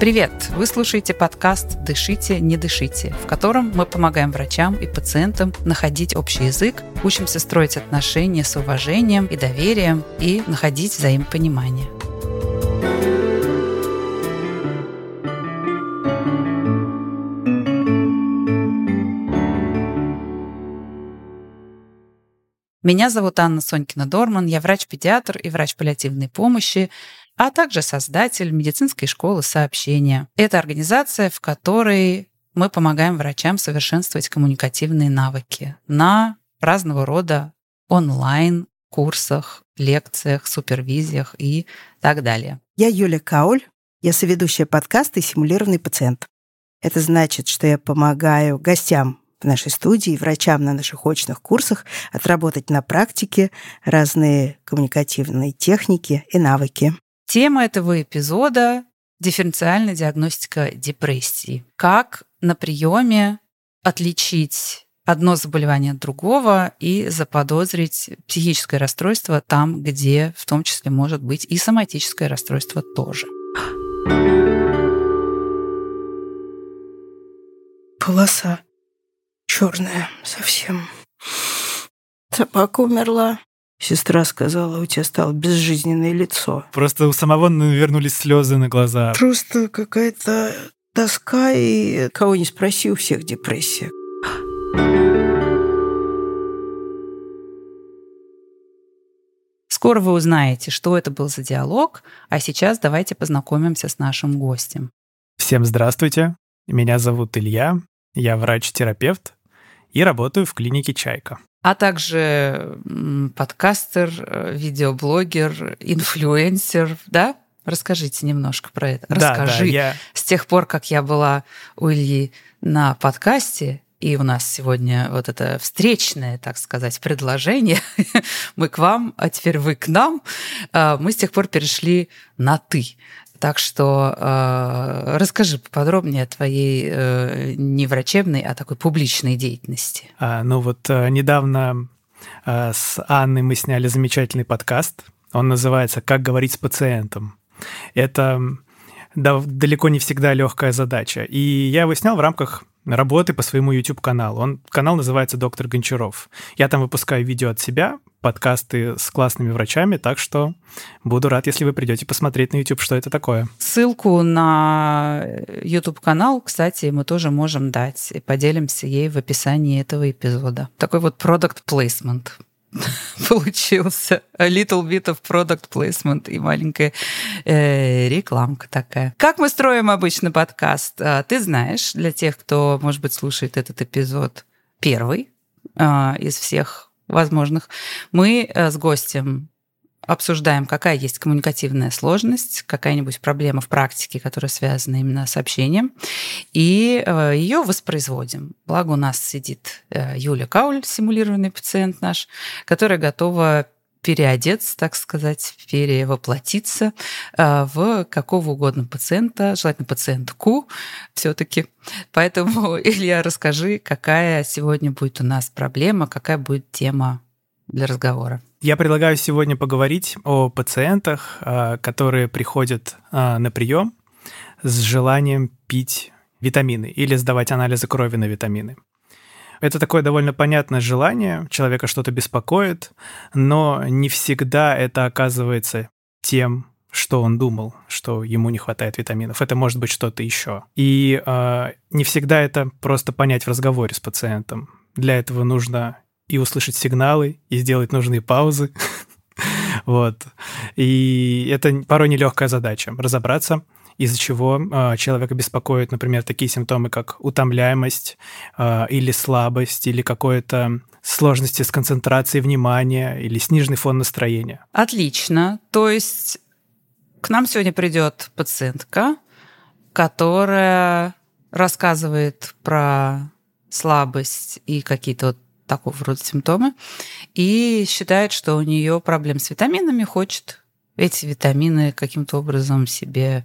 Привет! Вы слушаете подкаст «Дышите, не дышите», в котором мы помогаем врачам и пациентам находить общий язык, учимся строить отношения с уважением и доверием и находить взаимопонимание. Меня зовут Анна Сонькина-Дорман, я врач-педиатр и врач паллиативной помощи, а также создатель медицинской школы сообщения. Это организация, в которой мы помогаем врачам совершенствовать коммуникативные навыки на разного рода онлайн курсах, лекциях, супервизиях и так далее. Я Юля Кауль, я соведущая подкаста «Симулированный пациент». Это значит, что я помогаю гостям в нашей студии, врачам на наших очных курсах отработать на практике разные коммуникативные техники и навыки. Тема этого эпизода – дифференциальная диагностика депрессии. Как на приеме отличить одно заболевание от другого и заподозрить психическое расстройство там, где в том числе может быть и соматическое расстройство тоже. Полоса черная совсем. Собака умерла. Сестра сказала, у тебя стало безжизненное лицо. Просто у самого навернулись слезы на глаза. Просто какая-то тоска, и кого не спроси, у всех депрессия. Скоро вы узнаете, что это был за диалог, а сейчас давайте познакомимся с нашим гостем. Всем здравствуйте. Меня зовут Илья, я врач-терапевт и работаю в клинике «Чайка» а также подкастер, э, видеоблогер, инфлюенсер, да? Расскажите немножко про это. Да, Расскажи. Да, я... С тех пор, как я была у Ильи на подкасте, и у нас сегодня вот это встречное, так сказать, предложение. мы к вам, а теперь вы к нам. А, мы с тех пор перешли на «ты». Так что э, расскажи поподробнее о твоей э, не врачебной, а такой публичной деятельности. А, ну вот э, недавно э, с Анной мы сняли замечательный подкаст. Он называется «Как говорить с пациентом». Это далеко не всегда легкая задача. И я его снял в рамках работы по своему YouTube-каналу. Он, канал называется «Доктор Гончаров». Я там выпускаю видео от себя, подкасты с классными врачами, так что буду рад, если вы придете посмотреть на YouTube, что это такое. Ссылку на YouTube-канал, кстати, мы тоже можем дать и поделимся ей в описании этого эпизода. Такой вот placement получился. A little bit of product placement и маленькая э, рекламка такая. Как мы строим обычно подкаст? А, ты знаешь, для тех, кто, может быть, слушает этот эпизод первый э, из всех возможных, мы э, с гостем обсуждаем, какая есть коммуникативная сложность, какая-нибудь проблема в практике, которая связана именно с общением, и э, ее воспроизводим. Благо у нас сидит э, Юля Кауль, симулированный пациент наш, которая готова переодеться, так сказать, перевоплотиться э, в какого угодно пациента, желательно пациентку все-таки. Поэтому, Илья, расскажи, какая сегодня будет у нас проблема, какая будет тема для разговора. Я предлагаю сегодня поговорить о пациентах, а, которые приходят а, на прием с желанием пить витамины или сдавать анализы крови на витамины. Это такое довольно понятное желание, человека что-то беспокоит, но не всегда это оказывается тем, что он думал, что ему не хватает витаминов. Это может быть что-то еще. И э, не всегда это просто понять в разговоре с пациентом. Для этого нужно и услышать сигналы, и сделать нужные паузы. вот. И это порой нелегкая задача — разобраться, из-за чего э, человека беспокоят, например, такие симптомы, как утомляемость э, или слабость, или какое-то сложности с концентрацией внимания или сниженный фон настроения. Отлично. То есть к нам сегодня придет пациентка, которая рассказывает про слабость и какие-то вот такого рода симптомы, и считает, что у нее проблем с витаминами, хочет эти витамины каким-то образом себе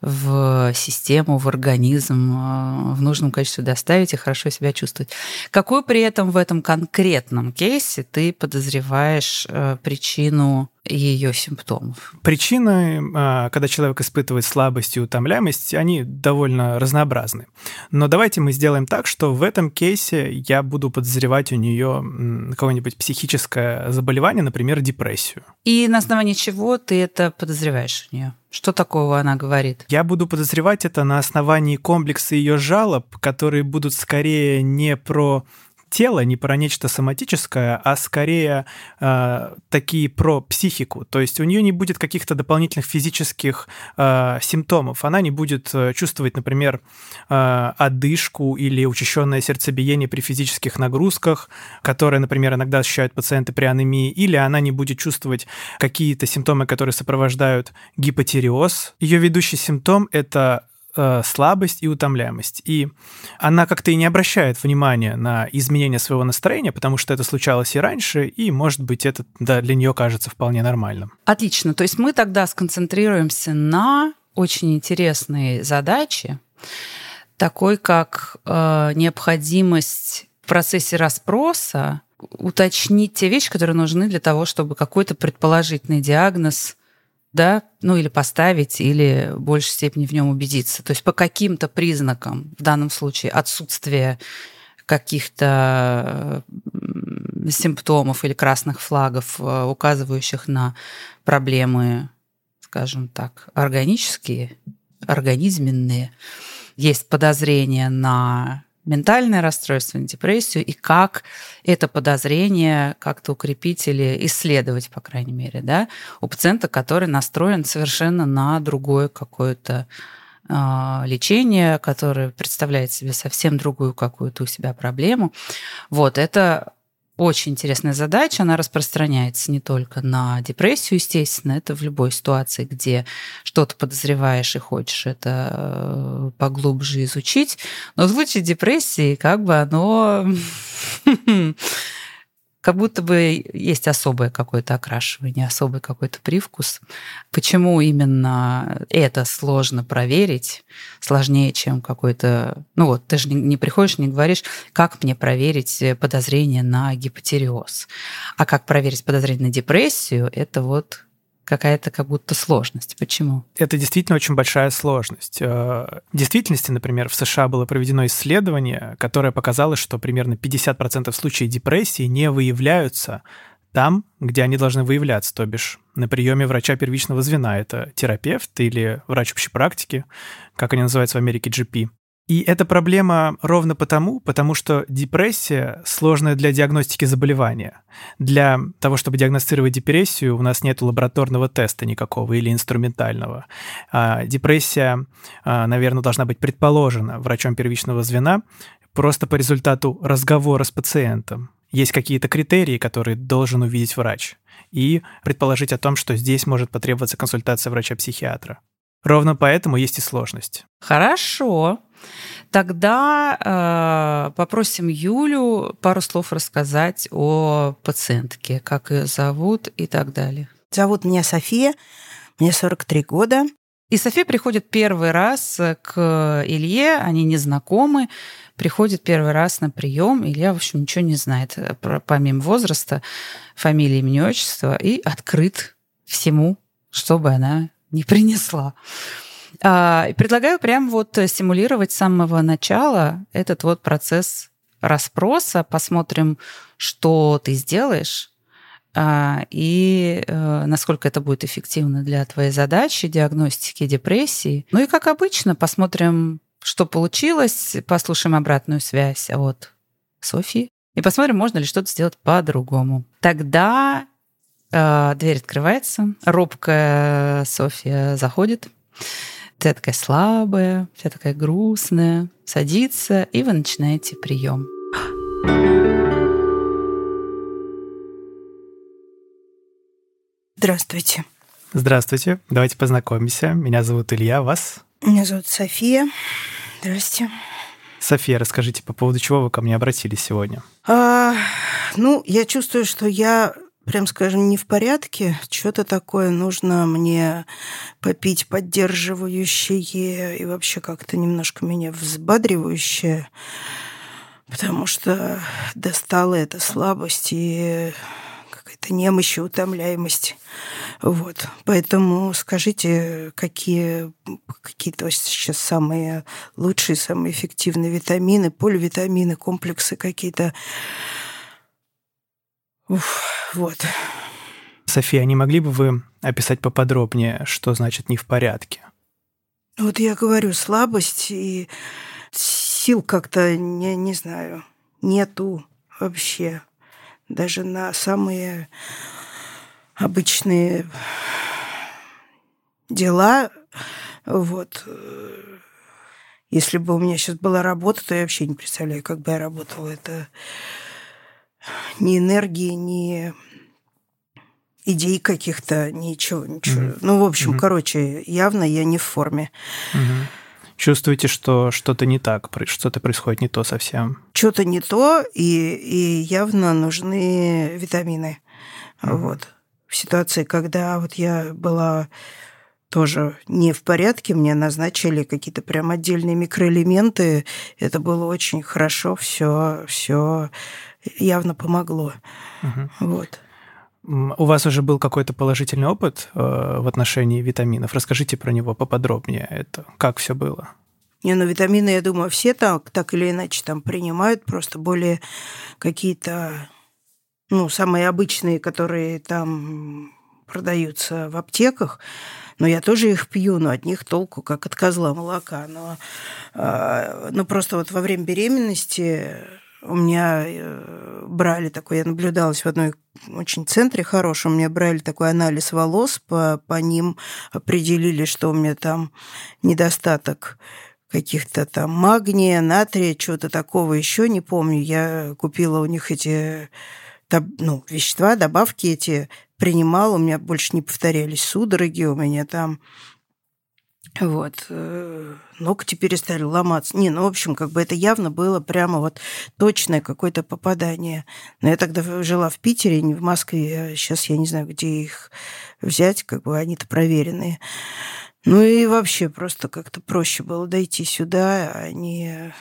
в систему, в организм э, в нужном количестве доставить и хорошо себя чувствовать. Какую при этом в этом конкретном кейсе ты подозреваешь э, причину ее симптомов? Причины, а, когда человек испытывает слабость и утомляемость, они довольно разнообразны. Но давайте мы сделаем так, что в этом кейсе я буду подозревать у нее какое-нибудь психическое заболевание, например, депрессию. И на основании чего ты это подозреваешь у нее? Что такого она говорит? Я буду подозревать это на основании комплекса ее жалоб, которые будут скорее не про тело, не про нечто соматическое, а скорее э, такие про психику. То есть у нее не будет каких-то дополнительных физических э, симптомов. Она не будет э, чувствовать, например, э, одышку или учащенное сердцебиение при физических нагрузках, которые, например, иногда ощущают пациенты при анемии, или она не будет чувствовать какие-то симптомы, которые сопровождают гипотереоз. Ее ведущий симптом – это э, слабость и утомляемость. И она как-то и не обращает внимания на изменение своего настроения, потому что это случалось и раньше, и, может быть, это да, для нее кажется вполне нормальным. Отлично. То есть мы тогда сконцентрируемся на очень интересной задаче, такой как э, необходимость в процессе расспроса уточнить те вещи, которые нужны для того, чтобы какой-то предположительный диагноз да, ну или поставить, или в большей степени в нем убедиться. То есть по каким-то признакам, в данном случае отсутствие каких-то симптомов или красных флагов, э, указывающих на проблемы, скажем так, органические, организменные, есть подозрение на ментальное расстройство, депрессию, и как это подозрение как-то укрепить или исследовать, по крайней мере, да, у пациента, который настроен совершенно на другое какое-то а, лечение, которое представляет себе совсем другую какую-то у себя проблему. Вот, это очень интересная задача, она распространяется не только на депрессию, естественно, это в любой ситуации, где что-то подозреваешь и хочешь это э, поглубже изучить. Но в случае депрессии как бы оно как будто бы есть особое какое-то окрашивание, особый какой-то привкус. Почему именно это сложно проверить, сложнее, чем какой-то... Ну вот, ты же не приходишь, не говоришь, как мне проверить подозрение на гипотереоз. А как проверить подозрение на депрессию, это вот какая-то как будто сложность. Почему? Это действительно очень большая сложность. Э, в действительности, например, в США было проведено исследование, которое показало, что примерно 50% случаев депрессии не выявляются там, где они должны выявляться, то бишь на приеме врача первичного звена. Это терапевт или врач общей практики, как они называются в Америке, GP. И эта проблема ровно потому, потому что депрессия сложная для диагностики заболевания. Для того, чтобы диагностировать депрессию, у нас нет лабораторного теста никакого или инструментального. А депрессия, а, наверное, должна быть предположена врачом первичного звена просто по результату разговора с пациентом. Есть какие-то критерии, которые должен увидеть врач, и предположить о том, что здесь может потребоваться консультация врача-психиатра. Ровно поэтому есть и сложность. Хорошо. Тогда э, попросим Юлю пару слов рассказать о пациентке, как ее зовут и так далее. Зовут меня София, мне 43 года. И София приходит первый раз к Илье, они не знакомы, приходит первый раз на прием. Илья, в общем, ничего не знает, помимо возраста, фамилии, имени, отчества, и открыт всему, чтобы она не принесла. А, предлагаю прям вот стимулировать с самого начала этот вот процесс расспроса, посмотрим, что ты сделаешь, а, и э, насколько это будет эффективно для твоей задачи диагностики депрессии. Ну и как обычно, посмотрим, что получилось, послушаем обратную связь от Софии и посмотрим, можно ли что-то сделать по-другому. Тогда дверь открывается, робкая София заходит, Вся такая слабая, вся такая грустная, садится, и вы начинаете прием. Здравствуйте. Здравствуйте. Давайте познакомимся. Меня зовут Илья, вас? Меня зовут София. Здравствуйте. София, расскажите, по поводу чего вы ко мне обратились сегодня? А, ну, я чувствую, что я прям скажем, не в порядке. Что-то такое нужно мне попить поддерживающее и вообще как-то немножко меня взбадривающее, потому что достала эта слабость и какая-то немощь и утомляемость. Вот. Поэтому скажите, какие, какие то сейчас самые лучшие, самые эффективные витамины, поливитамины, комплексы какие-то. Уф, вот. София, не могли бы вы описать поподробнее, что значит не в порядке? Вот я говорю, слабость и сил как-то, не, не знаю, нету вообще. Даже на самые обычные дела. Вот. Если бы у меня сейчас была работа, то я вообще не представляю, как бы я работала. Это ни энергии, ни идей каких-то, ничего, ничего. Mm-hmm. Ну, в общем, mm-hmm. короче, явно я не в форме. Mm-hmm. Чувствуете, что что-то не так, что-то происходит не то совсем? Что-то не то, и, и явно нужны витамины. Mm-hmm. Вот в ситуации, когда вот я была тоже не в порядке, мне назначили какие-то прям отдельные микроэлементы. Это было очень хорошо, все, все явно помогло. Угу. Вот. У вас уже был какой-то положительный опыт э, в отношении витаминов. Расскажите про него поподробнее. Это как все было? Не, ну витамины, я думаю, все так, так или иначе там принимают, просто более какие-то ну, самые обычные, которые там продаются в аптеках, но я тоже их пью, но от них толку, как от козла молока. Но, э, ну, просто вот во время беременности у меня э, брали такой, я наблюдалась в одной очень центре хорошем, мне брали такой анализ волос, по, по ним определили, что у меня там недостаток каких-то там магния, натрия, чего-то такого еще не помню. Я купила у них эти ну, вещества, добавки эти принимал, у меня больше не повторялись судороги, у меня там вот. Э, ногти перестали ломаться. Не, ну, в общем, как бы это явно было прямо вот точное какое-то попадание. Но я тогда жила в Питере, не в Москве. Сейчас я не знаю, где их взять, как бы они-то проверенные. Ну и вообще просто как-то проще было дойти сюда, а не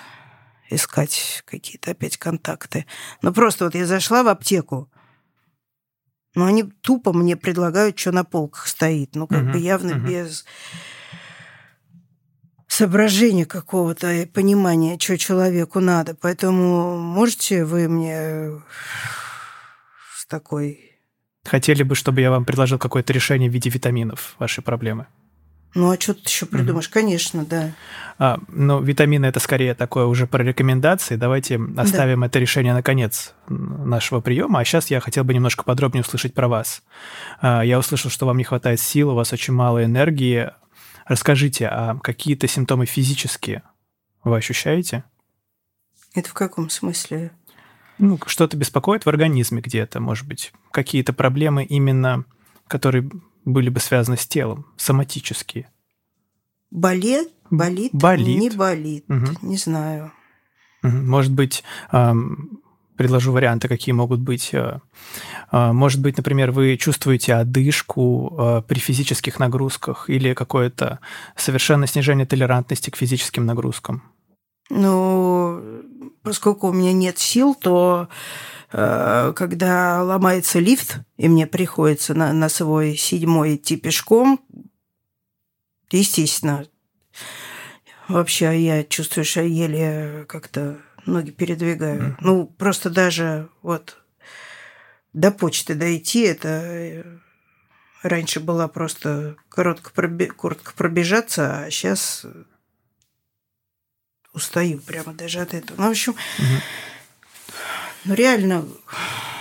искать какие-то опять контакты. Но просто вот я зашла в аптеку, но они тупо мне предлагают, что на полках стоит. Ну, как uh-huh, бы явно uh-huh. без соображения какого-то и понимания, что человеку надо. Поэтому можете вы мне с такой... Хотели бы, чтобы я вам предложил какое-то решение в виде витаминов вашей проблемы? Ну, а что ты еще придумаешь? Mm-hmm. Конечно, да. А, ну, витамины это скорее такое уже про рекомендации. Давайте оставим да. это решение на конец нашего приема. А сейчас я хотел бы немножко подробнее услышать про вас. А, я услышал, что вам не хватает сил, у вас очень мало энергии. Расскажите, а какие-то симптомы физические вы ощущаете? Это в каком смысле? Ну, что-то беспокоит в организме где-то, может быть, какие-то проблемы именно, которые были бы связаны с телом, соматические? Болит? Болит? Болит. Не болит, угу. не знаю. Может быть, предложу варианты, какие могут быть. Э, э, может быть, например, вы чувствуете одышку э, при физических нагрузках или какое-то совершенное снижение толерантности к физическим нагрузкам? Ну, поскольку у меня нет сил, то когда ломается лифт, и мне приходится на, на свой седьмой идти пешком, естественно, вообще я чувствую, что еле как-то ноги передвигаю. Mm. Ну, просто даже вот до почты дойти, это э, раньше была просто коротко, проби... коротко пробежаться, а сейчас устаю прямо даже от этого. Ну, в общем, mm-hmm ну, реально...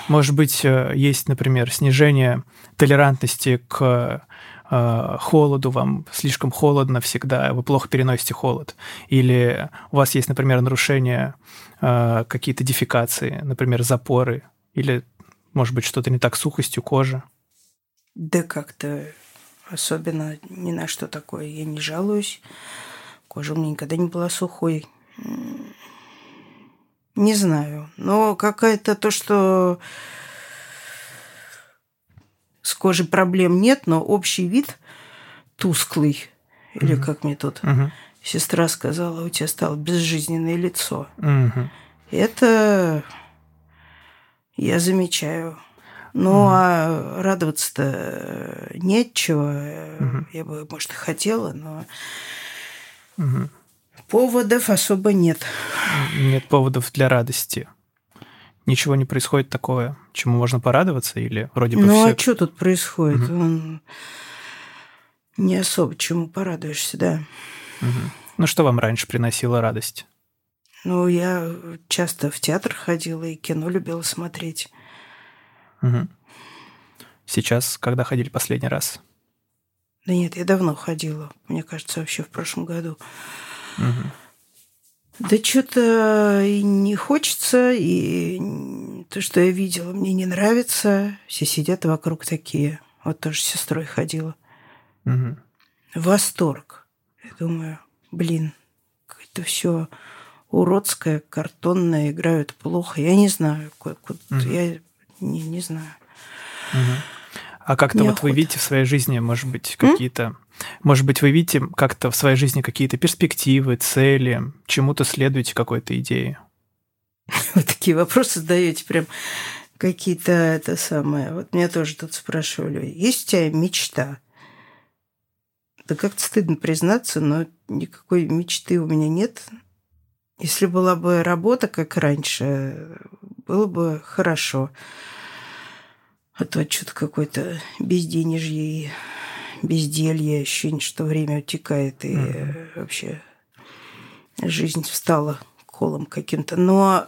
Может быть, э, есть, например, снижение толерантности к э, холоду, вам слишком холодно всегда, вы плохо переносите холод. Или у вас есть, например, нарушение э, какие-то дефекации, например, запоры, или, может быть, что-то не так с сухостью кожи. Да как-то особенно ни на что такое я не жалуюсь. Кожа у меня никогда не была сухой. Не знаю. Но какая-то то, что с кожей проблем нет, но общий вид тусклый. Или угу. как мне тут угу. сестра сказала, у тебя стало безжизненное лицо. Угу. Это я замечаю. Ну, угу. а радоваться-то нечего. Угу. Я бы, может, и хотела, но угу. поводов особо нет. Нет поводов для радости. Ничего не происходит такое, чему можно порадоваться, или вроде бы Ну, все... а что тут происходит? Угу. Он... Не особо чему порадуешься, да. Угу. Ну, что вам раньше приносило радость? Ну, я часто в театр ходила и кино любила смотреть. Угу. Сейчас, когда ходили последний раз? Да нет, я давно ходила. Мне кажется, вообще в прошлом году. Угу. Да что-то и не хочется, и то, что я видела, мне не нравится. Все сидят вокруг такие. Вот тоже с сестрой ходила. Угу. Восторг. Я думаю, блин, это все уродское, картонное, играют плохо. Я не знаю, куда, угу. я не, не знаю. Угу. А как-то вот вы видите в своей жизни, может быть, какие-то... Может быть, вы видите как-то в своей жизни какие-то перспективы, цели, чему-то следуете какой-то идее? Вы такие вопросы задаете прям какие-то это самое. Вот меня тоже тут спрашивали, есть у тебя мечта? Да как-то стыдно признаться, но никакой мечты у меня нет. Если была бы работа, как раньше, было бы хорошо. А то что-то какое-то безденежье и безделье, ощущение, что время утекает, и mm-hmm. вообще жизнь встала колом каким-то. Но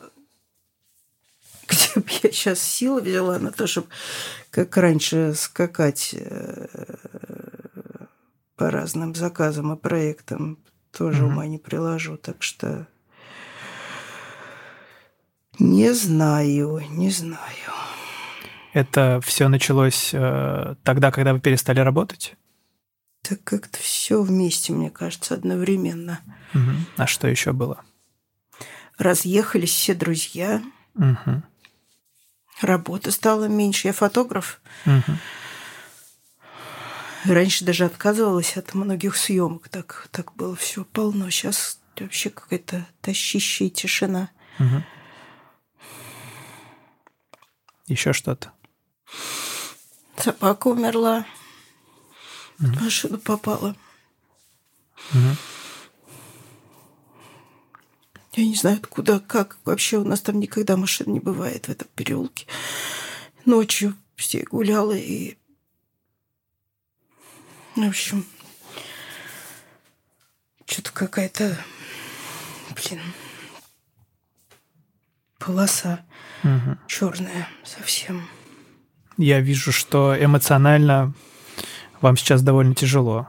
где бы я сейчас силы взяла на то, чтобы как раньше скакать э, по разным заказам и проектам, тоже mm-hmm. ума не приложу. Так что не знаю, не знаю. Это все началось э, тогда, когда вы перестали работать? Так как-то все вместе, мне кажется, одновременно. Угу. А что еще было? Разъехались все друзья. Угу. Работы стало меньше. Я фотограф. Угу. Раньше даже отказывалась от многих съемок. Так, так было все полно. Сейчас вообще какая-то тащищая тишина. Угу. Еще что-то? Собака умерла. Угу. В машину попала. Угу. Я не знаю, откуда, как. Вообще у нас там никогда машин не бывает в этом переулке. Ночью все гуляла и... В общем, что-то какая-то, блин, полоса угу. черная совсем. Я вижу, что эмоционально вам сейчас довольно тяжело.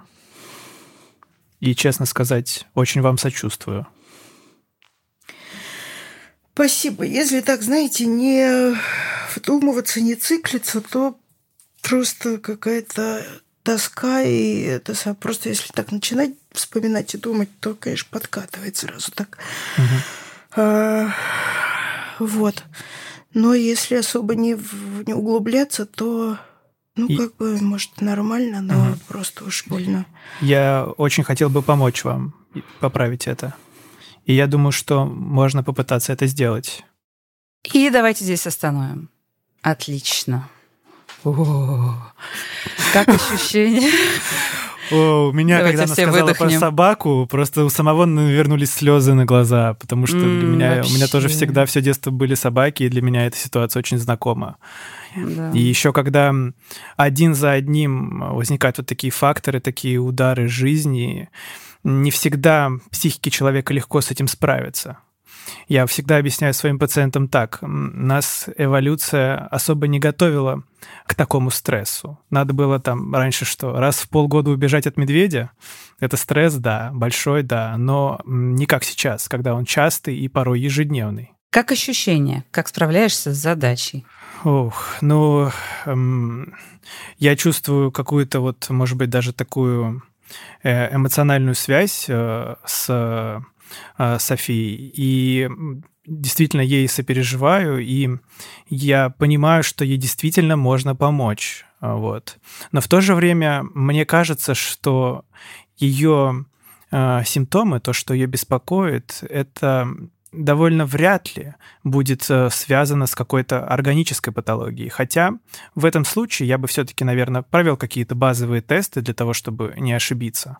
И, честно сказать, очень вам сочувствую. Спасибо. Если так, знаете, не вдумываться, не циклиться, то просто какая-то тоска, и это просто если так начинать вспоминать и думать, то, конечно, подкатывает сразу так. Угу. А, вот. Но если особо не, не углубляться, то ну, и... как бы, может, нормально, но угу. просто уж больно. Я очень хотел бы помочь вам поправить это. И я думаю, что можно попытаться это сделать. И давайте здесь остановим. Отлично. О, как ощущение? О, у меня, Давайте когда она сказала выдохнем. про собаку, просто у самого навернулись слезы на глаза, потому что mm, для меня, вообще. у меня тоже всегда все детство были собаки, и для меня эта ситуация очень знакома. Да. И еще когда один за одним возникают вот такие факторы, такие удары жизни, не всегда психике человека легко с этим справиться. Я всегда объясняю своим пациентам так. Нас эволюция особо не готовила к такому стрессу. Надо было там раньше что, раз в полгода убежать от медведя? Это стресс, да, большой, да, но не как сейчас, когда он частый и порой ежедневный. Как ощущение? Как справляешься с задачей? Ох, ну, эм, я чувствую какую-то вот, может быть, даже такую э, эмоциональную связь э, с Софии. И действительно ей сопереживаю, и я понимаю, что ей действительно можно помочь. Вот. Но в то же время мне кажется, что ее э, симптомы, то, что ее беспокоит, это довольно вряд ли будет э, связано с какой-то органической патологией. Хотя в этом случае я бы все-таки, наверное, провел какие-то базовые тесты для того, чтобы не ошибиться.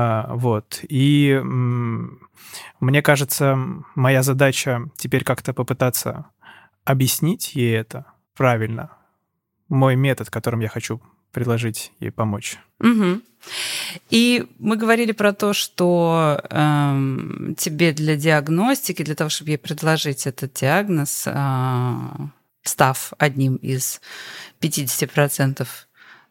А, вот. И мне кажется, моя задача теперь как-то попытаться объяснить ей это правильно. Мой метод, которым я хочу предложить ей помочь. Угу. И мы говорили про то, что э, тебе для диагностики, для того, чтобы ей предложить этот диагноз, э, став одним из 50%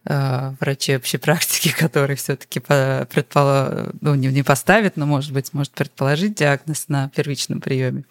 э, врачей общей практики, который все-таки предполо... ну, не, не поставит, но, может быть, может предположить диагноз на первичном приеме.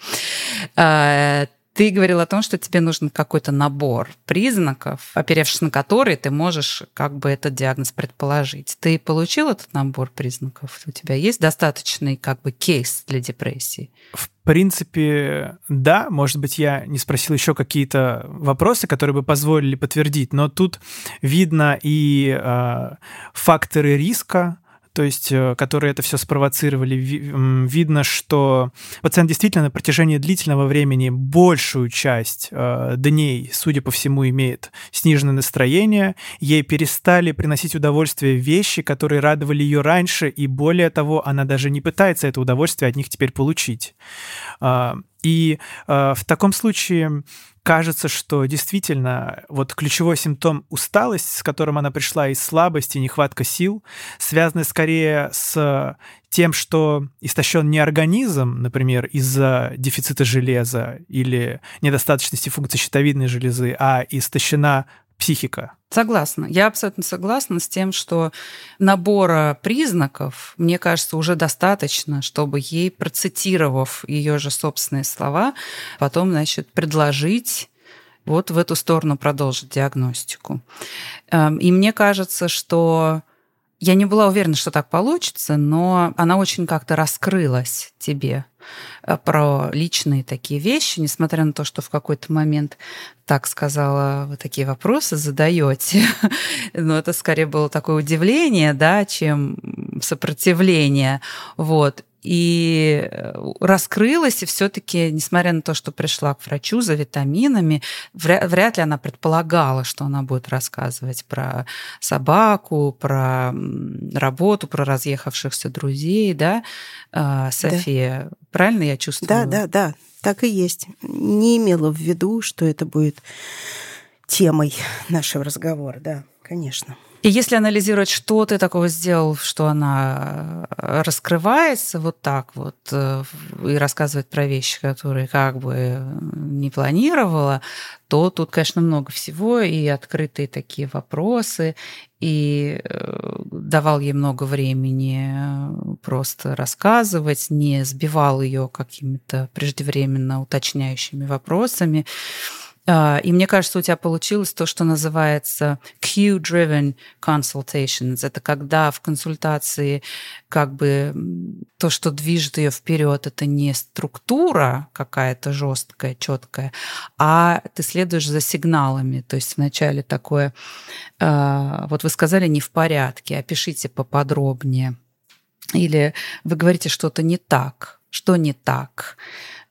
Ты говорил о том, что тебе нужен какой-то набор признаков, оперевшись на которые ты можешь как бы этот диагноз предположить. Ты получил этот набор признаков? У тебя есть достаточный как бы кейс для депрессии? В принципе, да. Может быть, я не спросил еще какие-то вопросы, которые бы позволили подтвердить, но тут видно и э, факторы риска, то есть э, которые это все спровоцировали, видно, что пациент действительно на протяжении длительного времени большую часть э, дней, судя по всему, имеет сниженное настроение, ей перестали приносить удовольствие вещи, которые радовали ее раньше, и более того, она даже не пытается это удовольствие от них теперь получить. А, и э, в таком случае кажется, что действительно вот ключевой симптом усталость, с которым она пришла, и слабость, и нехватка сил, связаны скорее с тем, что истощен не организм, например, из-за дефицита железа или недостаточности функции щитовидной железы, а истощена психика. Согласна. Я абсолютно согласна с тем, что набора признаков, мне кажется, уже достаточно, чтобы ей, процитировав ее же собственные слова, потом, значит, предложить вот в эту сторону продолжить диагностику. Эм, и мне кажется, что я не была уверена, что так получится, но она очень как-то раскрылась тебе про личные такие вещи, несмотря на то, что в какой-то момент так сказала, вы такие вопросы задаете. Но это скорее было такое удивление, да, чем сопротивление. Вот и э, раскрылась, и все-таки, несмотря на то, что пришла к врачу за витаминами, вряд ли она предполагала, что она будет рассказывать про собаку, про работу, про разъехавшихся друзей, да, а, София? Да. Правильно я чувствую? Да, да, да, так и есть. Не имела в виду, что это будет темой нашего разговора, да, конечно. И если анализировать, что ты такого сделал, что она э, раскрывается вот так вот э, и рассказывает про вещи, которые как бы не планировала, то тут, конечно, много всего, и открытые такие вопросы, и э, давал ей много времени просто рассказывать, не сбивал ее какими-то преждевременно уточняющими вопросами. А, и мне кажется, у тебя получилось то, что называется cue-driven consultations. Это когда в консультации как бы то, что движет ее вперед, это не структура какая-то жесткая, четкая, а ты следуешь за сигналами. То есть вначале такое, а, вот вы сказали, не в порядке, опишите поподробнее. Или вы говорите что-то не так. Что не так?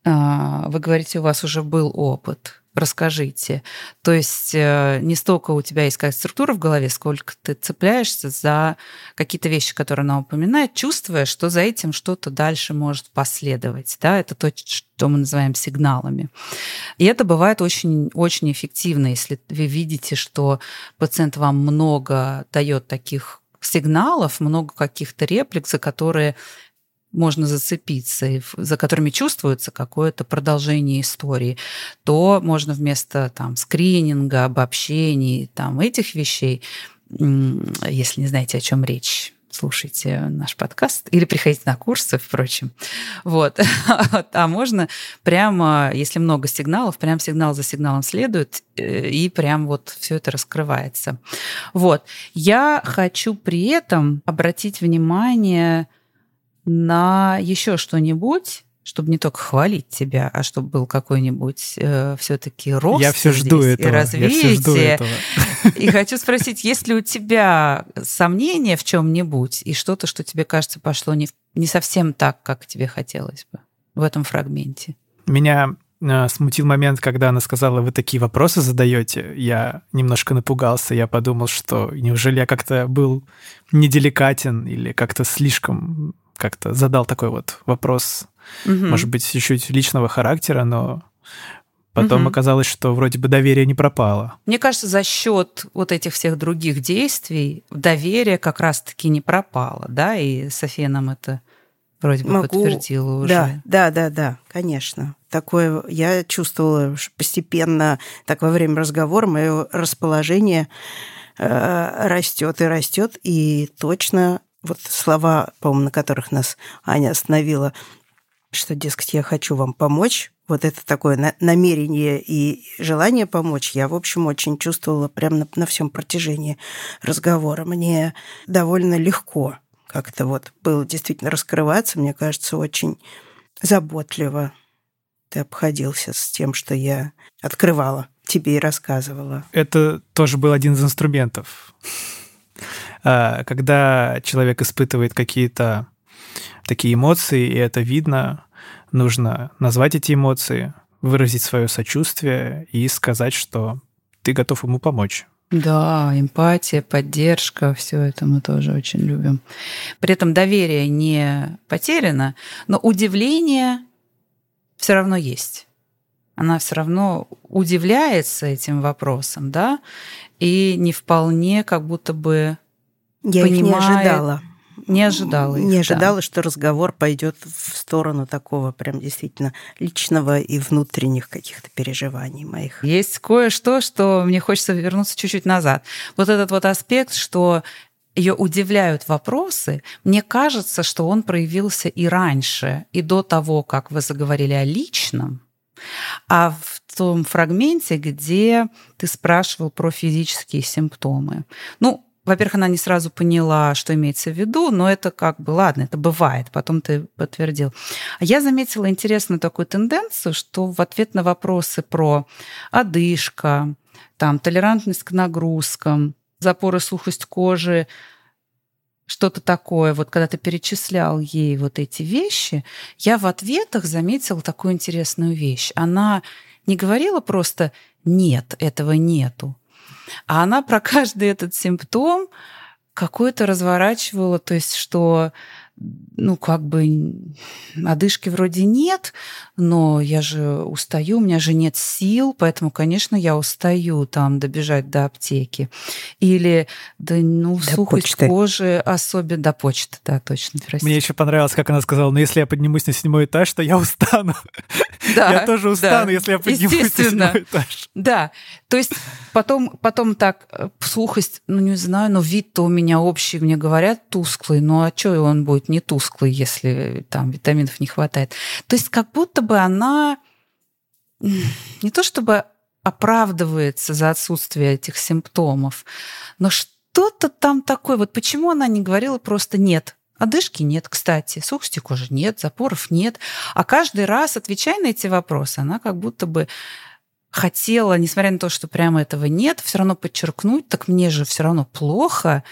А, вы говорите, у вас уже был опыт расскажите. То есть э, не столько у тебя есть какая-то структура в голове, сколько ты цепляешься за какие-то вещи, которые она упоминает, чувствуя, что за этим что-то дальше может последовать. Да? Это то, что мы называем сигналами. И это бывает очень, очень эффективно, если вы видите, что пациент вам много дает таких сигналов, много каких-то реплик, за которые можно зацепиться, и за которыми чувствуется какое-то продолжение истории, то можно вместо там, скрининга, обобщений, там, этих вещей, если не знаете, о чем речь, слушайте наш подкаст или приходите на курсы, впрочем. Вот. А можно прямо, если много сигналов, прям сигнал за сигналом следует, э, и прям вот все это раскрывается. Вот. Я хочу при этом обратить внимание на еще что-нибудь, чтобы не только хвалить тебя, а чтобы был какой-нибудь э, все-таки рост я все жду здесь этого, и развитие. Я все жду этого. И хочу спросить, есть ли у тебя сомнения в чем-нибудь и что-то, что тебе кажется пошло не, не совсем так, как тебе хотелось бы в этом фрагменте? Меня э, смутил момент, когда она сказала, вы такие вопросы задаете. Я немножко напугался, я подумал, что неужели я как-то был неделикатен или как-то слишком как-то задал такой вот вопрос, угу. может быть, чуть-чуть личного характера, но Потом угу. оказалось, что вроде бы доверие не пропало. Мне кажется, за счет вот этих всех других действий доверие как раз-таки не пропало, да, и София нам это вроде бы Могу... подтвердила уже. Да, да, да, да, конечно. Такое я чувствовала постепенно, так во время разговора мое расположение э, растет и растет, и точно вот слова, по-моему, на которых нас Аня остановила, что, дескать, я хочу вам помочь, вот это такое намерение и желание помочь, я, в общем, очень чувствовала прямо на, на всем протяжении разговора. Мне довольно легко как-то вот было действительно раскрываться, мне кажется, очень заботливо ты обходился с тем, что я открывала тебе и рассказывала. Это тоже был один из инструментов когда человек испытывает какие-то такие эмоции, и это видно, нужно назвать эти эмоции, выразить свое сочувствие и сказать, что ты готов ему помочь. Да, эмпатия, поддержка, все это мы тоже очень любим. При этом доверие не потеряно, но удивление все равно есть. Она все равно удивляется этим вопросом, да, и не вполне как будто бы я понимает... их не ожидала. Не ожидала их, Не ожидала, да. что разговор пойдет в сторону такого прям действительно личного и внутренних каких-то переживаний моих. Есть кое-что, что мне хочется вернуться чуть-чуть назад. Вот этот вот аспект, что ее удивляют вопросы, мне кажется, что он проявился и раньше, и до того, как вы заговорили о личном, а в том фрагменте, где ты спрашивал про физические симптомы. Ну, во-первых, она не сразу поняла, что имеется в виду, но это как бы, ладно, это бывает, потом ты подтвердил. Я заметила интересную такую тенденцию, что в ответ на вопросы про одышка, там, толерантность к нагрузкам, запоры, сухость кожи, что-то такое, вот когда ты перечислял ей вот эти вещи, я в ответах заметила такую интересную вещь. Она не говорила просто «нет, этого нету», а она про каждый этот симптом какой-то разворачивала, то есть что ну, как бы одышки вроде нет, но я же устаю, у меня же нет сил, поэтому, конечно, я устаю там добежать до аптеки. Или, да, ну, до сухость почты. кожи особенно, до почты, да, точно, простите. Мне еще понравилось, как она сказала, ну, если я поднимусь на седьмой этаж, то я устану. Да, я тоже устану, да, если я поднимусь на седьмой этаж. Да, то есть потом, потом так, э, сухость, ну, не знаю, но вид-то у меня общий, мне говорят, тусклый, ну, а что он будет не тусклый, если там витаминов не хватает. То есть как будто бы она не то чтобы оправдывается за отсутствие этих симптомов, но что-то там такое. Вот почему она не говорила просто «нет», Одышки нет, кстати, сухости кожи нет, запоров нет. А каждый раз, отвечая на эти вопросы, она как будто бы хотела, несмотря на то, что прямо этого нет, все равно подчеркнуть, так мне же все равно плохо,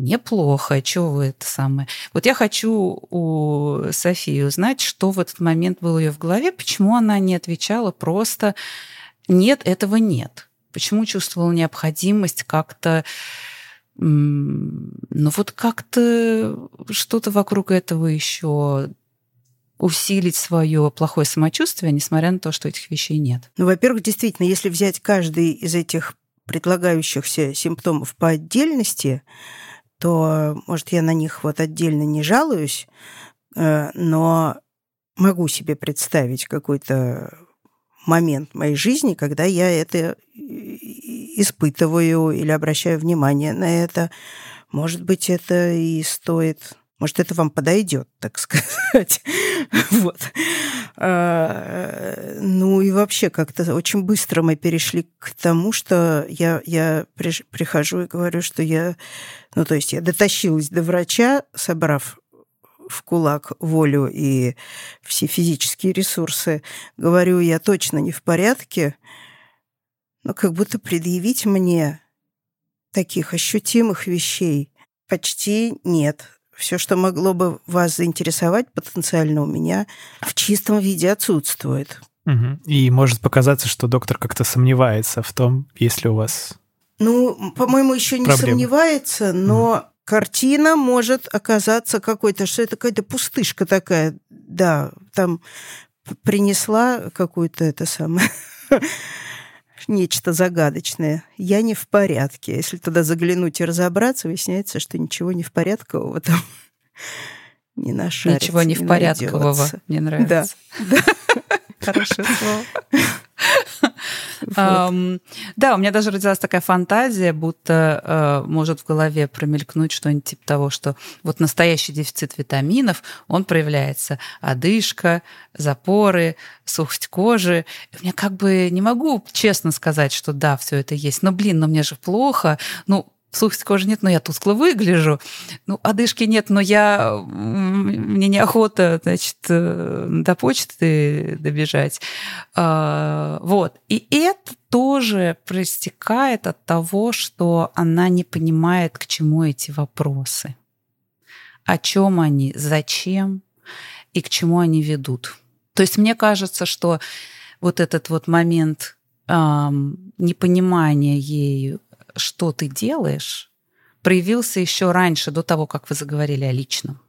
неплохо, чего вы это самое. Вот я хочу у Софии узнать, что в этот момент было ее в голове, почему она не отвечала просто «нет, этого нет». Почему чувствовала необходимость как-то ну вот как-то что-то вокруг этого еще усилить свое плохое самочувствие, несмотря на то, что этих вещей нет. Ну, во-первых, действительно, если взять каждый из этих предлагающихся симптомов по отдельности, то, может, я на них вот отдельно не жалуюсь, э, но могу себе представить какой-то момент моей жизни, когда я это испытываю или обращаю внимание на это. Может быть, это и стоит может, это вам подойдет, так сказать. вот. А, ну и вообще как-то очень быстро мы перешли к тому, что я, я прихожу и говорю, что я... Ну, то есть я дотащилась до врача, собрав в кулак волю и все физические ресурсы, говорю, я точно не в порядке, но как будто предъявить мне таких ощутимых вещей почти нет. Все, что могло бы вас заинтересовать потенциально у меня в чистом виде отсутствует. Угу. И может показаться, что доктор как-то сомневается в том, есть ли у вас ну, по-моему, еще не проблемы. сомневается, но угу. картина может оказаться какой-то, что это какая-то пустышка такая. Да, там принесла какую-то это самое нечто загадочное. Я не в порядке. Если туда заглянуть и разобраться, выясняется, что ничего не в порядкового там не нашарится. Ничего не в порядкового. Мне нравится. Да. Хорошее слово. Вот. да, у меня даже родилась такая фантазия, будто э, может в голове промелькнуть что-нибудь типа того, что вот настоящий дефицит витаминов, он проявляется одышка, запоры, сухость кожи. И мне как бы не могу честно сказать, что да, все это есть. Но, блин, но мне же плохо. Ну, сухость кожи нет, но я тускло выгляжу. Ну, одышки нет, но я... Мне неохота, значит, э, до почты добежать. А, вот. И это тоже проистекает от того, что она не понимает, к чему эти вопросы. О чем они, зачем и к чему они ведут. То есть мне кажется, что вот этот вот момент непонимания ею что ты делаешь, проявился еще раньше, до того, как вы заговорили о личном.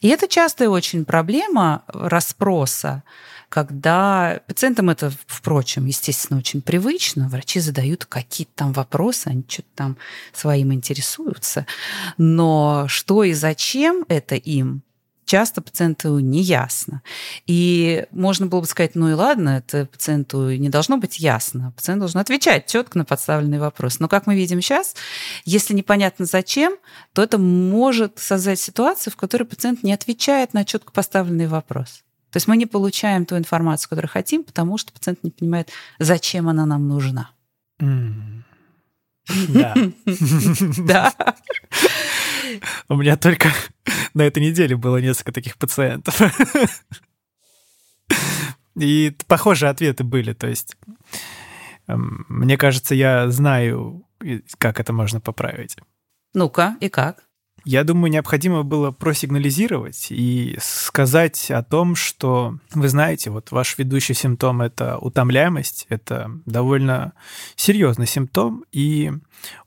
И это частая очень проблема расспроса, когда пациентам это, впрочем, естественно, очень привычно. Врачи задают какие-то там вопросы, они что-то там своим интересуются. Но что и зачем это им, часто пациенту не ясно. И можно было бы сказать, ну и ладно, это пациенту не должно быть ясно. Пациент должен отвечать четко на подставленный вопрос. Но как мы видим сейчас, если непонятно зачем, то это может создать ситуацию, в которой пациент не отвечает на четко поставленный вопрос. То есть мы не получаем ту информацию, которую хотим, потому что пациент не понимает, зачем она нам нужна. Да. Да. У меня только на этой неделе было несколько таких пациентов. И похожие ответы были. То есть, эм, мне кажется, я знаю, как это можно поправить. Ну-ка, и как? Я думаю, необходимо было просигнализировать и сказать о том, что вы знаете, вот ваш ведущий симптом это утомляемость, это довольно серьезный симптом, и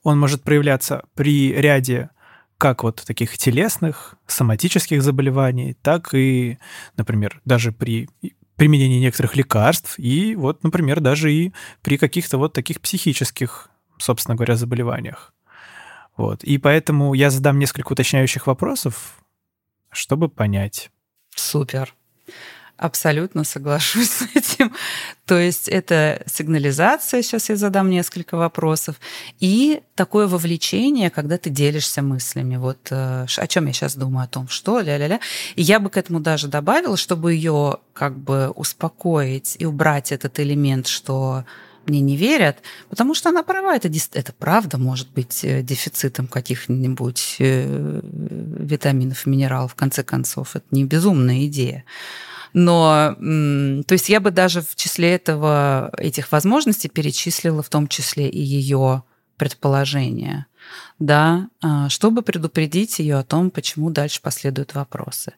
он может проявляться при ряде как вот таких телесных, соматических заболеваний, так и, например, даже при применении некоторых лекарств, и вот, например, даже и при каких-то вот таких психических, собственно говоря, заболеваниях. Вот. И поэтому я задам несколько уточняющих вопросов, чтобы понять. Супер. Абсолютно соглашусь с этим. То есть это сигнализация, сейчас я задам несколько вопросов, и такое вовлечение, когда ты делишься мыслями. Вот э, о чем я сейчас думаю, о том, что, ля-ля-ля. И я бы к этому даже добавила, чтобы ее как бы успокоить и убрать этот элемент, что мне не верят, потому что она права, это, это правда может быть э, дефицитом каких-нибудь э, витаминов, минералов, в конце концов, это не безумная идея. Но, то есть я бы даже в числе этого, этих возможностей перечислила в том числе и ее предположения, да, а, чтобы предупредить ее о том, почему дальше последуют вопросы.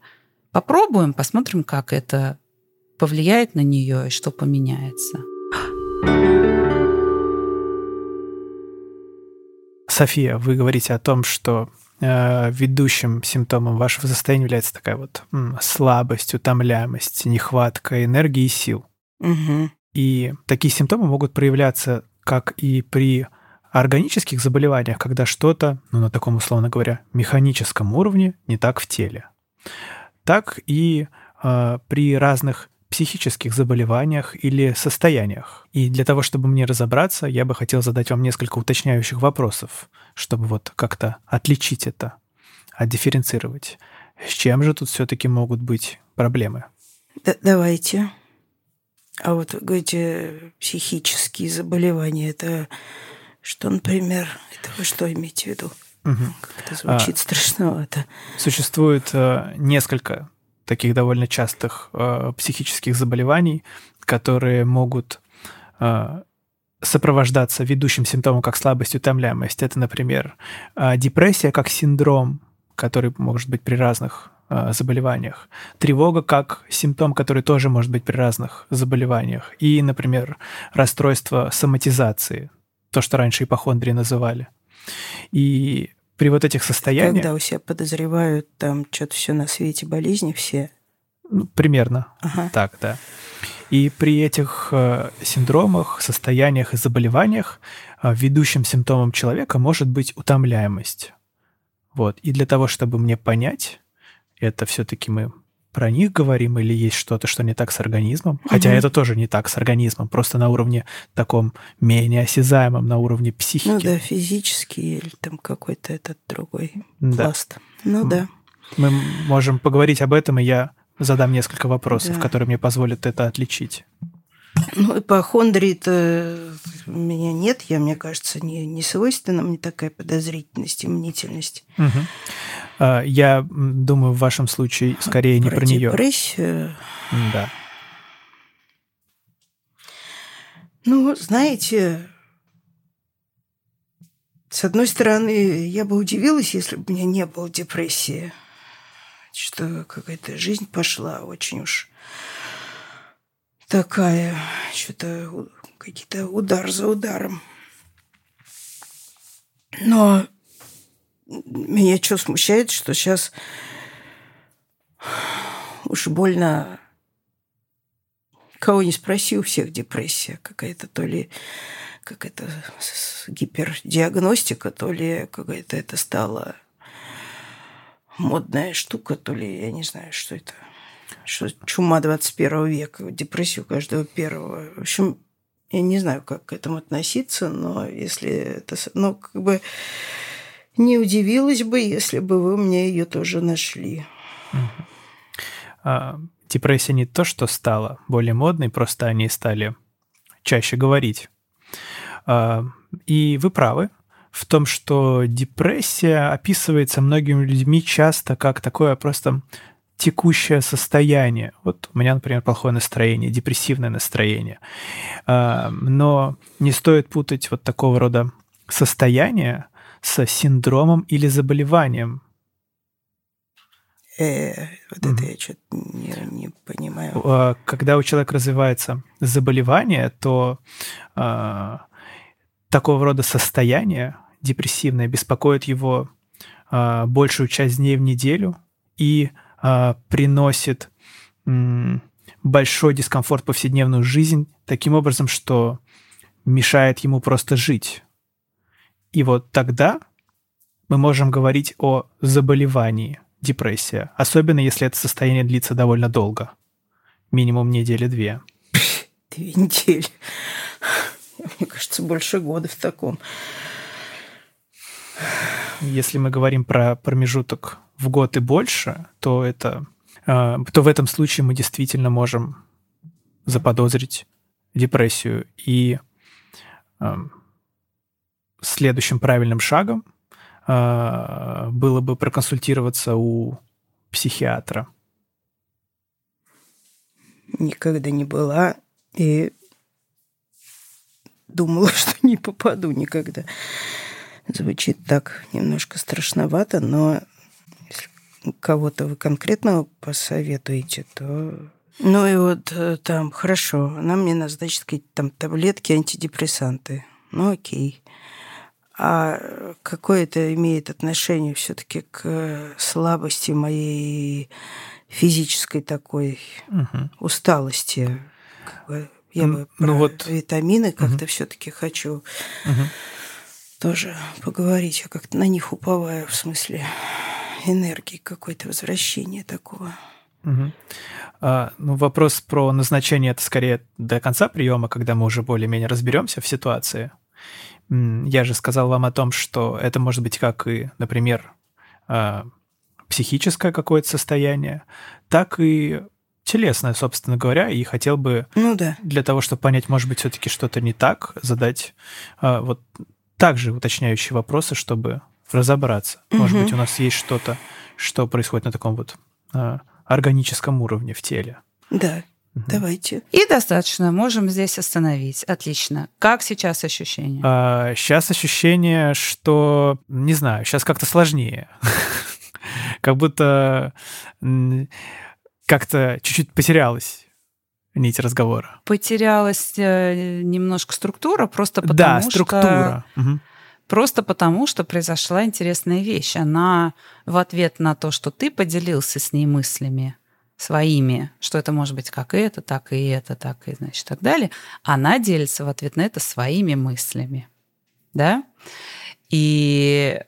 Попробуем, посмотрим, как это повлияет на нее и что поменяется. София, вы говорите о том, что ведущим симптомом вашего состояния является такая вот слабость, утомляемость, нехватка энергии и сил. Угу. И такие симптомы могут проявляться как и при органических заболеваниях, когда что-то, ну, на таком, условно говоря, механическом уровне не так в теле, так и э, при разных психических заболеваниях или состояниях. И для того, чтобы мне разобраться, я бы хотел задать вам несколько уточняющих вопросов, чтобы вот как-то отличить это, отдифференцировать. С чем же тут все-таки могут быть проблемы? Да, давайте. А вот вы говорите, психические заболевания, это что, например, это вы что имеете в виду? Угу. Как это звучит а, страшновато. Существует а, несколько таких довольно частых а, психических заболеваний, которые могут а, сопровождаться ведущим симптомом как слабость, утомляемость. Это, например, а, депрессия как синдром, который может быть при разных а, заболеваниях. Тревога как симптом, который тоже может быть при разных заболеваниях. И, например, расстройство соматизации, то, что раньше ипохондрии называли. И при вот этих состояниях... Когда у себя подозревают там что-то все на свете, болезни все. Ну, примерно ага. так, да. И при этих э, синдромах, состояниях и заболеваниях э, ведущим симптомом человека может быть утомляемость. Вот. И для того, чтобы мне понять, это все-таки мы про них говорим или есть что-то, что не так с организмом. Хотя угу. это тоже не так с организмом, просто на уровне таком менее осязаемом, на уровне психики. Ну да, физический или там какой-то этот другой да. пласт. Ну да. Мы можем поговорить об этом, и я задам несколько вопросов, да. которые мне позволят это отличить. Ну, ипохондрии-то у меня нет, я, мне кажется, не, не свойственна мне такая подозрительность и мнительность. Угу. Я думаю, в вашем случае скорее не про, про нее. Депрессию. Да. Ну, знаете, с одной стороны, я бы удивилась, если бы у меня не было депрессии что какая-то жизнь пошла очень уж такая, что-то какие-то удар за ударом. Но меня что смущает, что сейчас уж больно кого не спроси, у всех депрессия какая-то, то ли какая-то гипердиагностика, то ли какая-то это стало модная штука, то ли я не знаю, что это. Что чума 21 века, депрессию каждого первого. В общем, я не знаю, как к этому относиться, но если это... Ну, как бы не удивилась бы, если бы вы мне ее тоже нашли. А, депрессия не то, что стала более модной, просто они стали чаще говорить. А, и вы правы, в том, что депрессия описывается многими людьми часто как такое просто текущее состояние. Вот у меня, например, плохое настроение, депрессивное настроение. А, но не стоит путать вот такого рода состояние с синдромом или заболеванием. Э, вот это mm. я что-то не, не понимаю. А, когда у человека развивается заболевание, то а, такого рода состояние депрессивное беспокоит его а, большую часть дней в неделю и а, приносит большой дискомфорт в повседневную жизнь таким образом, что мешает ему просто жить. И вот тогда мы можем говорить о заболевании депрессия, особенно если это состояние длится довольно долго, минимум недели две. Две недели. Мне кажется, больше года в таком. Если мы говорим про промежуток в год и больше, то это а, то в этом случае мы действительно можем заподозрить депрессию. И а, следующим правильным шагом а, было бы проконсультироваться у психиатра. Никогда не была и думала, что не попаду никогда. Звучит так немножко страшновато, но кого-то вы конкретно посоветуете, то... Ну и вот э, там, хорошо, она мне назначит какие-то там таблетки, антидепрессанты. Ну окей. А какое это имеет отношение все-таки к слабости моей физической такой угу. усталости? Как бы я бы ну, про вот... витамины как-то угу. все-таки хочу. Угу тоже поговорить. Я как-то на них уповаю, в смысле энергии какой-то, возвращения такого. Угу. А, ну, вопрос про назначение это скорее до конца приема, когда мы уже более-менее разберемся в ситуации. Я же сказал вам о том, что это может быть как и, например, а, психическое какое-то состояние, так и телесное, собственно говоря, и хотел бы ну, да. для того, чтобы понять, может быть, все-таки что-то не так, задать а, вот также уточняющие вопросы, чтобы разобраться. Угу. Может быть, у нас есть что-то, что происходит на таком вот э, органическом уровне в теле. Да. Угу. Давайте. И достаточно, можем здесь остановить. Отлично. Как сейчас ощущение? А, сейчас ощущение, что, не знаю, сейчас как-то сложнее. Как будто как-то чуть-чуть потерялась нить разговора. Потерялась э, немножко структура, просто потому да, структура. что... Угу. Просто потому, что произошла интересная вещь. Она в ответ на то, что ты поделился с ней мыслями, своими, что это может быть как это, так и это, так и, значит, так далее, она делится в ответ на это своими мыслями. Да? И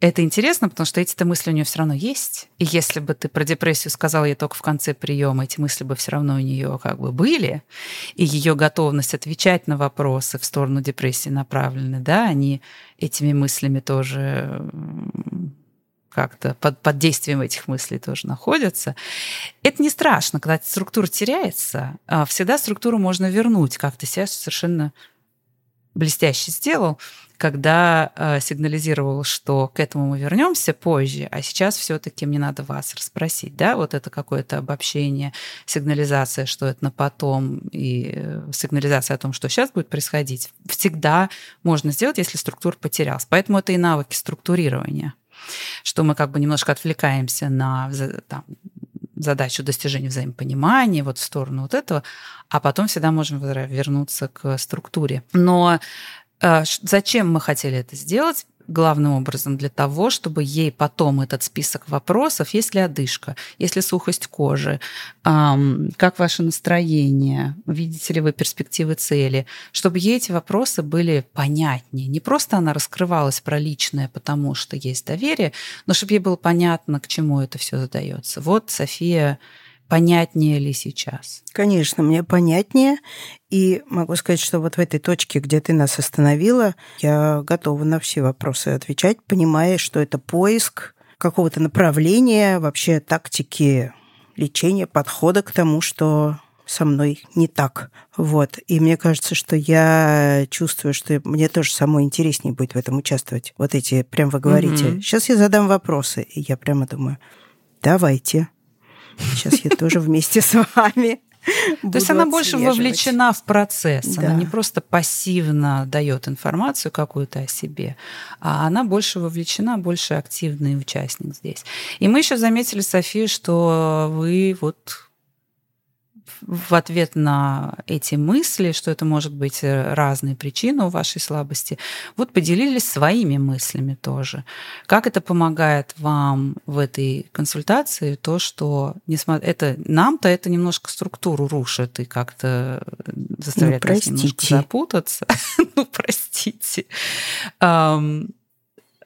это интересно, потому что эти-то мысли у нее все равно есть. И если бы ты про депрессию сказал ей только в конце приема, эти мысли бы все равно у нее как бы были, и ее готовность отвечать на вопросы в сторону депрессии направлены, да, они этими мыслями тоже как-то под, под действием этих мыслей тоже находятся. Это не страшно, когда структура теряется. А всегда структуру можно вернуть, как ты себя совершенно блестяще сделал, когда э, сигнализировал, что к этому мы вернемся позже, а сейчас все-таки мне надо вас расспросить, да, вот это какое-то обобщение, сигнализация, что это на потом, и э, сигнализация о том, что сейчас будет происходить, всегда можно сделать, если структура потерялась. Поэтому это и навыки структурирования что мы как бы немножко отвлекаемся на там, задачу достижения взаимопонимания, вот в сторону вот этого, а потом всегда можем вернуться к структуре. Но зачем мы хотели это сделать? главным образом для того, чтобы ей потом этот список вопросов, есть ли одышка, есть ли сухость кожи, как ваше настроение, видите ли вы перспективы цели, чтобы ей эти вопросы были понятнее. Не просто она раскрывалась про личное, потому что есть доверие, но чтобы ей было понятно, к чему это все задается. Вот София понятнее ли сейчас? Конечно, мне понятнее. И могу сказать, что вот в этой точке, где ты нас остановила, я готова на все вопросы отвечать, понимая, что это поиск какого-то направления, вообще тактики лечения, подхода к тому, что со мной не так. Вот. И мне кажется, что я чувствую, что мне тоже самой интереснее будет в этом участвовать. Вот эти, прям вы говорите. Mm-hmm. Сейчас я задам вопросы, и я прямо думаю, давайте. Сейчас я тоже вместе с вами. То есть она больше вовлечена в процесс. Да. Она не просто пассивно дает информацию какую-то о себе, а она больше вовлечена, больше активный участник здесь. И мы еще заметили, София, что вы вот в ответ на эти мысли, что это может быть э, разные причины у вашей слабости, вот поделились своими мыслями тоже. Как это помогает вам в этой консультации, то, что несмотря это нам-то это немножко структуру рушит и как-то заставляет ну, нас немножко запутаться. ну, простите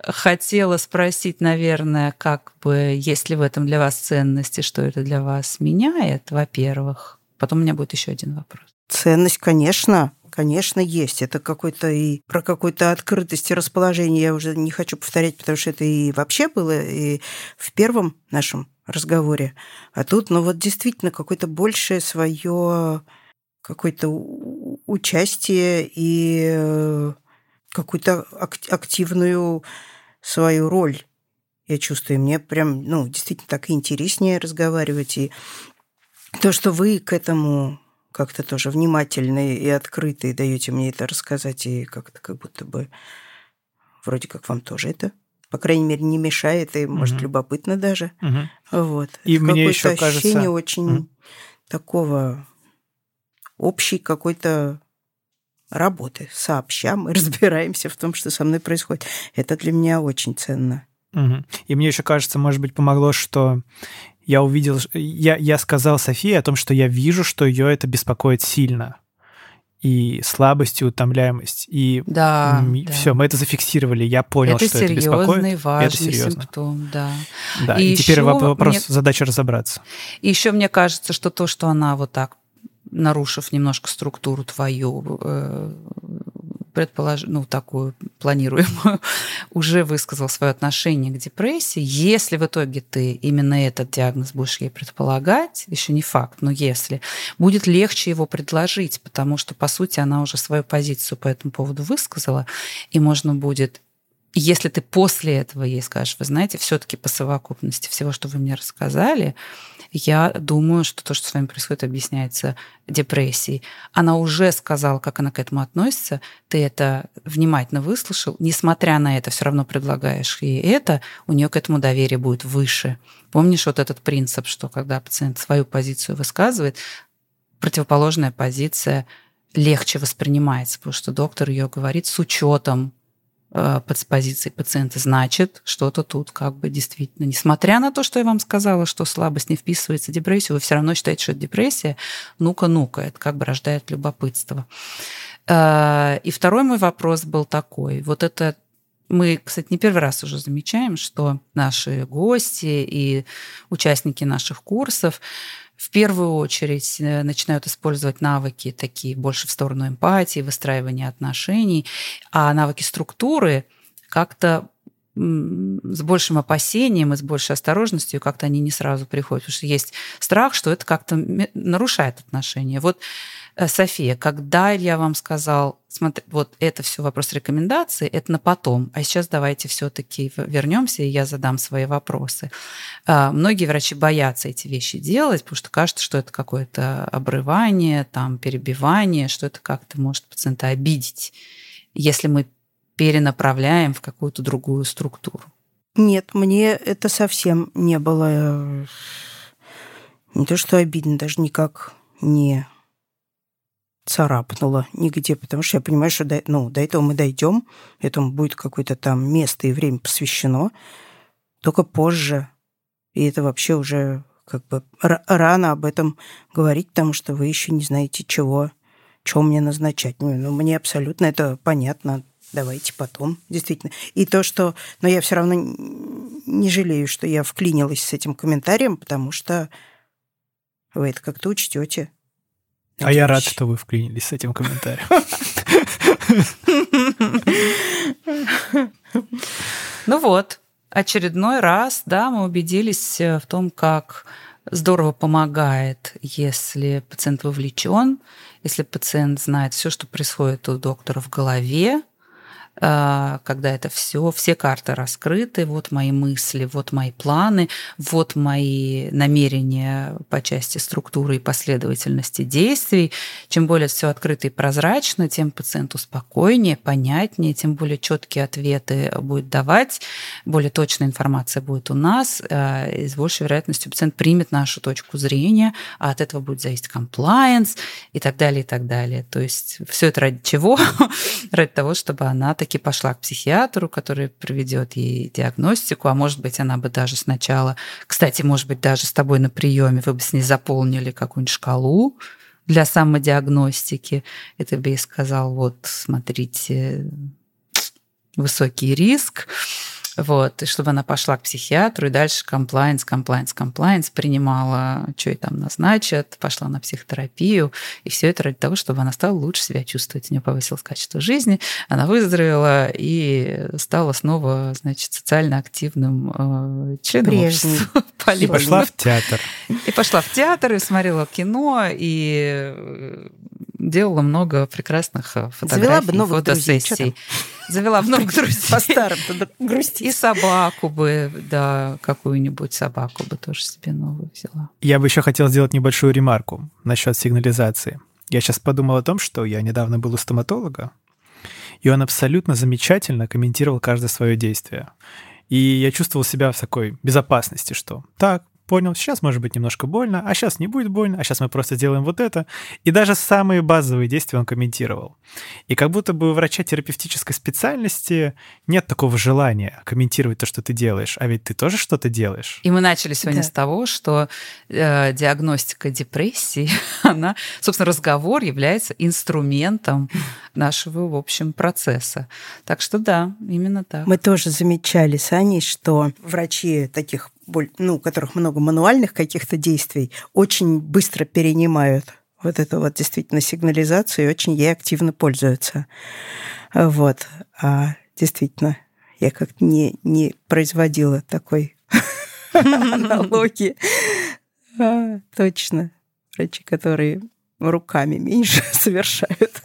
хотела спросить, наверное, как бы, есть ли в этом для вас ценности, что это для вас меняет, во-первых. Потом у меня будет еще один вопрос. Ценность, конечно, конечно, есть. Это какой-то и про какую-то открытость и расположение я уже не хочу повторять, потому что это и вообще было и в первом нашем разговоре. А тут, ну вот действительно, какое-то большее свое какое-то участие и э, какую-то активную свою роль я чувствую. Мне прям, ну, действительно так интереснее разговаривать. И то, что вы к этому как-то тоже внимательны и открыты, даете мне это рассказать, и как-то как будто бы вроде как вам тоже это по крайней мере, не мешает, и, может, угу. любопытно даже. Угу. Вот. И это мне еще ощущение кажется... очень угу. такого общей какой-то работы, сообща, мы разбираемся в том, что со мной происходит. Это для меня очень ценно. Угу. И мне еще кажется, может быть, помогло, что я увидел, я, я сказал Софии о том, что я вижу, что ее это беспокоит сильно. И слабость, и утомляемость. И да, все, да. мы это зафиксировали. Я понял, это что это беспокоит. Важный это серьезно. симптом, да. Да, и, и теперь вопрос, мне... задача разобраться. И еще мне кажется, что то, что она вот так нарушив немножко структуру твою, э, предполож... ну, такую планируемую, уже высказал свое отношение к депрессии. Если в итоге ты именно этот диагноз будешь ей предполагать, еще не факт, но если, будет легче его предложить, потому что, по сути, она уже свою позицию по этому поводу высказала, и можно будет если ты после этого ей скажешь, вы знаете, все-таки по совокупности всего, что вы мне рассказали, я думаю, что то, что с вами происходит, объясняется депрессией. Она уже сказала, как она к этому относится, ты это внимательно выслушал, несмотря на это, все равно предлагаешь ей это, у нее к этому доверие будет выше. Помнишь вот этот принцип, что когда пациент свою позицию высказывает, противоположная позиция легче воспринимается, потому что доктор ее говорит с учетом с позиции пациента, значит, что-то тут как бы действительно, несмотря на то, что я вам сказала, что слабость не вписывается в депрессию, вы все равно считаете, что это депрессия, ну-ка, ну-ка, это как бы рождает любопытство. Э, и второй мой вопрос был такой. Вот это мы, кстати, не первый раз уже замечаем, что наши гости и участники наших курсов в первую очередь э, начинают использовать навыки такие больше в сторону эмпатии, выстраивания отношений, а навыки структуры как-то с большим опасением и с большей осторожностью как-то они не сразу приходят, потому что есть страх, что это как-то нарушает отношения. Вот София, когда я вам сказал, смотри, вот это все вопрос рекомендаций, это на потом, а сейчас давайте все-таки вернемся, и я задам свои вопросы. А, многие врачи боятся эти вещи делать, потому что кажется, что это какое-то обрывание, там, перебивание, что это как-то может пациента обидеть, если мы перенаправляем в какую-то другую структуру. Нет, мне это совсем не было э, не то, что обидно, даже никак не царапнуло нигде, потому что я понимаю, что до, ну, до этого мы дойдем, этому будет какое-то там место и время посвящено, только позже. И это вообще уже как бы рано об этом говорить, потому что вы еще не знаете, чего, чего мне назначать. Ну, ну, мне абсолютно это понятно. Давайте потом, действительно. И то, что... Но я все равно не жалею, что я вклинилась с этим комментарием, потому что вы это как-то учтете. А я рад, что вы вклинились с этим комментарием. Ну вот, очередной раз, да, мы убедились э, в том, как здорово помогает, если пациент вовлечен, если пациент знает все, что происходит у доктора в голове, когда это все, все карты раскрыты, вот мои мысли, вот мои планы, вот мои намерения по части структуры и последовательности действий. Чем более все открыто и прозрачно, тем пациенту спокойнее, понятнее, тем более четкие ответы будет давать, более точная информация будет у нас, а, и с большей вероятностью пациент примет нашу точку зрения, а от этого будет зависеть комплайенс и так далее, и так далее. То есть все это ради чего? ради того, чтобы она таки пошла к психиатру, который проведет ей диагностику, а может быть, она бы даже сначала, кстати, может быть, даже с тобой на приеме вы бы с ней заполнили какую-нибудь шкалу для самодиагностики. Это бы ей сказал, вот, смотрите, высокий риск, вот, и чтобы она пошла к психиатру, и дальше комплайнс, комплайнс, комплайнс, принимала, что ей там назначат, пошла на психотерапию, и все это ради того, чтобы она стала лучше себя чувствовать. У нее повысилось качество жизни, она выздоровела и стала снова, значит, социально активным э, членом Прежний. общества. И пошла в театр. И пошла в театр, и смотрела кино, и делала много прекрасных э, фотографий, Завела бы новых фотосессий. Друзей, Завела бы новых друзей. По старым грусти. И собаку бы, да, какую-нибудь собаку бы тоже себе новую взяла. Я бы еще хотел сделать небольшую ремарку насчет сигнализации. Я сейчас подумал о том, что я недавно был у стоматолога, и он абсолютно замечательно комментировал каждое свое действие. И я чувствовал себя в такой безопасности, что так, понял, сейчас может быть немножко больно, а сейчас не будет больно, а сейчас мы просто сделаем вот это. И даже самые базовые действия он комментировал. И как будто бы у врача терапевтической специальности нет такого желания комментировать то, что ты делаешь, а ведь ты тоже что-то делаешь. И мы начали сегодня да. с того, что э, диагностика депрессии, она, собственно, разговор является инструментом нашего, в общем, процесса. Так что да, именно так. Мы тоже замечали с Аней, что врачи таких ну, у которых много мануальных каких-то действий, очень быстро перенимают вот эту вот действительно сигнализацию и очень ей активно пользуются. Вот. А действительно, я как-то не, не производила такой аналогии. А, точно. Врачи, которые руками меньше совершают.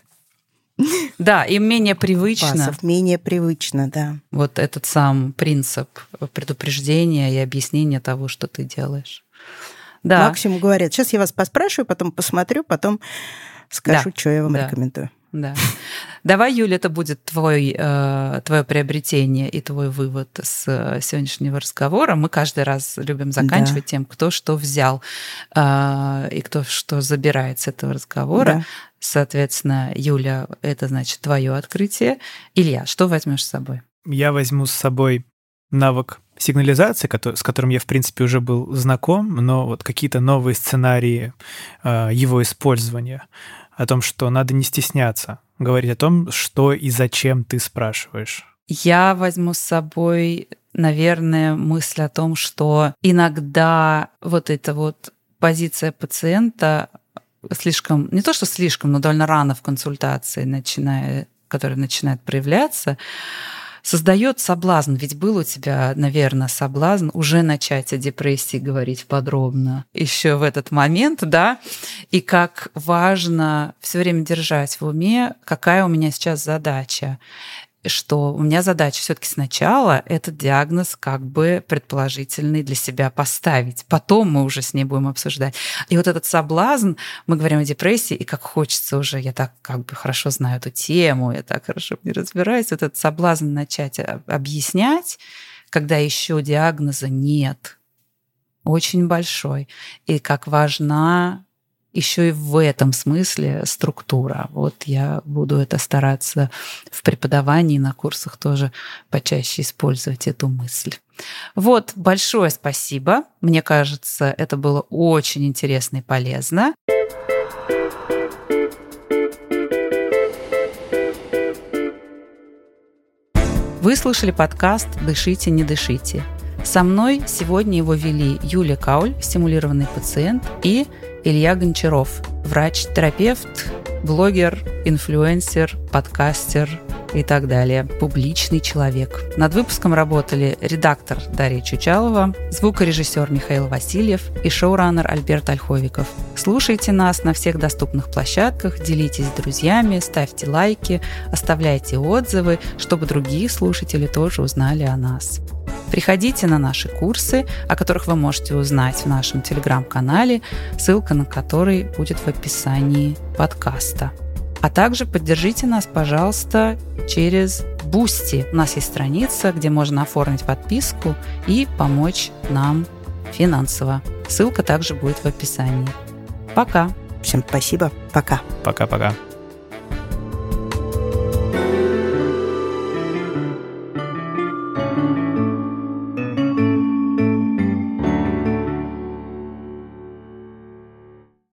Да, им менее привычно. Пасов менее привычно, да. Вот этот сам принцип предупреждения и объяснения того, что ты делаешь. Да. Максимум говорят, сейчас я вас поспрашиваю, потом посмотрю, потом скажу, да. что я вам да. рекомендую. Да. Давай, Юля, это будет твой, э, твое приобретение и твой вывод с э, сегодняшнего разговора. Мы каждый раз любим заканчивать да. тем, кто что взял э, и кто что забирает с этого разговора. Да. Соответственно, Юля, это значит твое открытие. Илья, что возьмешь с собой? Я возьму с собой навык сигнализации, с которым я, в принципе, уже был знаком, но вот какие-то новые сценарии э, его использования, о том, что надо не стесняться, говорить о том, что и зачем ты спрашиваешь. Я возьму с собой, наверное, мысль о том, что иногда вот эта вот позиция пациента слишком, не то что слишком, но довольно рано в консультации, начиная, которая начинает проявляться, создает соблазн. Ведь был у тебя, наверное, соблазн уже начать о депрессии говорить подробно еще в этот момент, да, и как важно все время держать в уме, какая у меня сейчас задача что у меня задача все-таки сначала этот диагноз как бы предположительный для себя поставить. Потом мы уже с ней будем обсуждать. И вот этот соблазн, мы говорим о депрессии, и как хочется уже, я так как бы хорошо знаю эту тему, я так хорошо не разбираюсь, вот этот соблазн начать объяснять, когда еще диагноза нет, очень большой. И как важна еще и в этом смысле структура. Вот я буду это стараться в преподавании, на курсах тоже почаще использовать эту мысль. Вот, большое спасибо. Мне кажется, это было очень интересно и полезно. Вы слушали подкаст «Дышите, не дышите». Со мной сегодня его вели Юлия Кауль, стимулированный пациент, и Илья Гончаров, врач-терапевт, блогер, инфлюенсер, подкастер и так далее. Публичный человек. Над выпуском работали редактор Дарья Чучалова, звукорежиссер Михаил Васильев и шоураннер Альберт Ольховиков. Слушайте нас на всех доступных площадках, делитесь с друзьями, ставьте лайки, оставляйте отзывы, чтобы другие слушатели тоже узнали о нас. Приходите на наши курсы, о которых вы можете узнать в нашем телеграм-канале, ссылка на который будет в описании подкаста. А также поддержите нас, пожалуйста, через Бусти. У нас есть страница, где можно оформить подписку и помочь нам финансово. Ссылка также будет в описании. Пока. Всем спасибо. Пока. Пока-пока.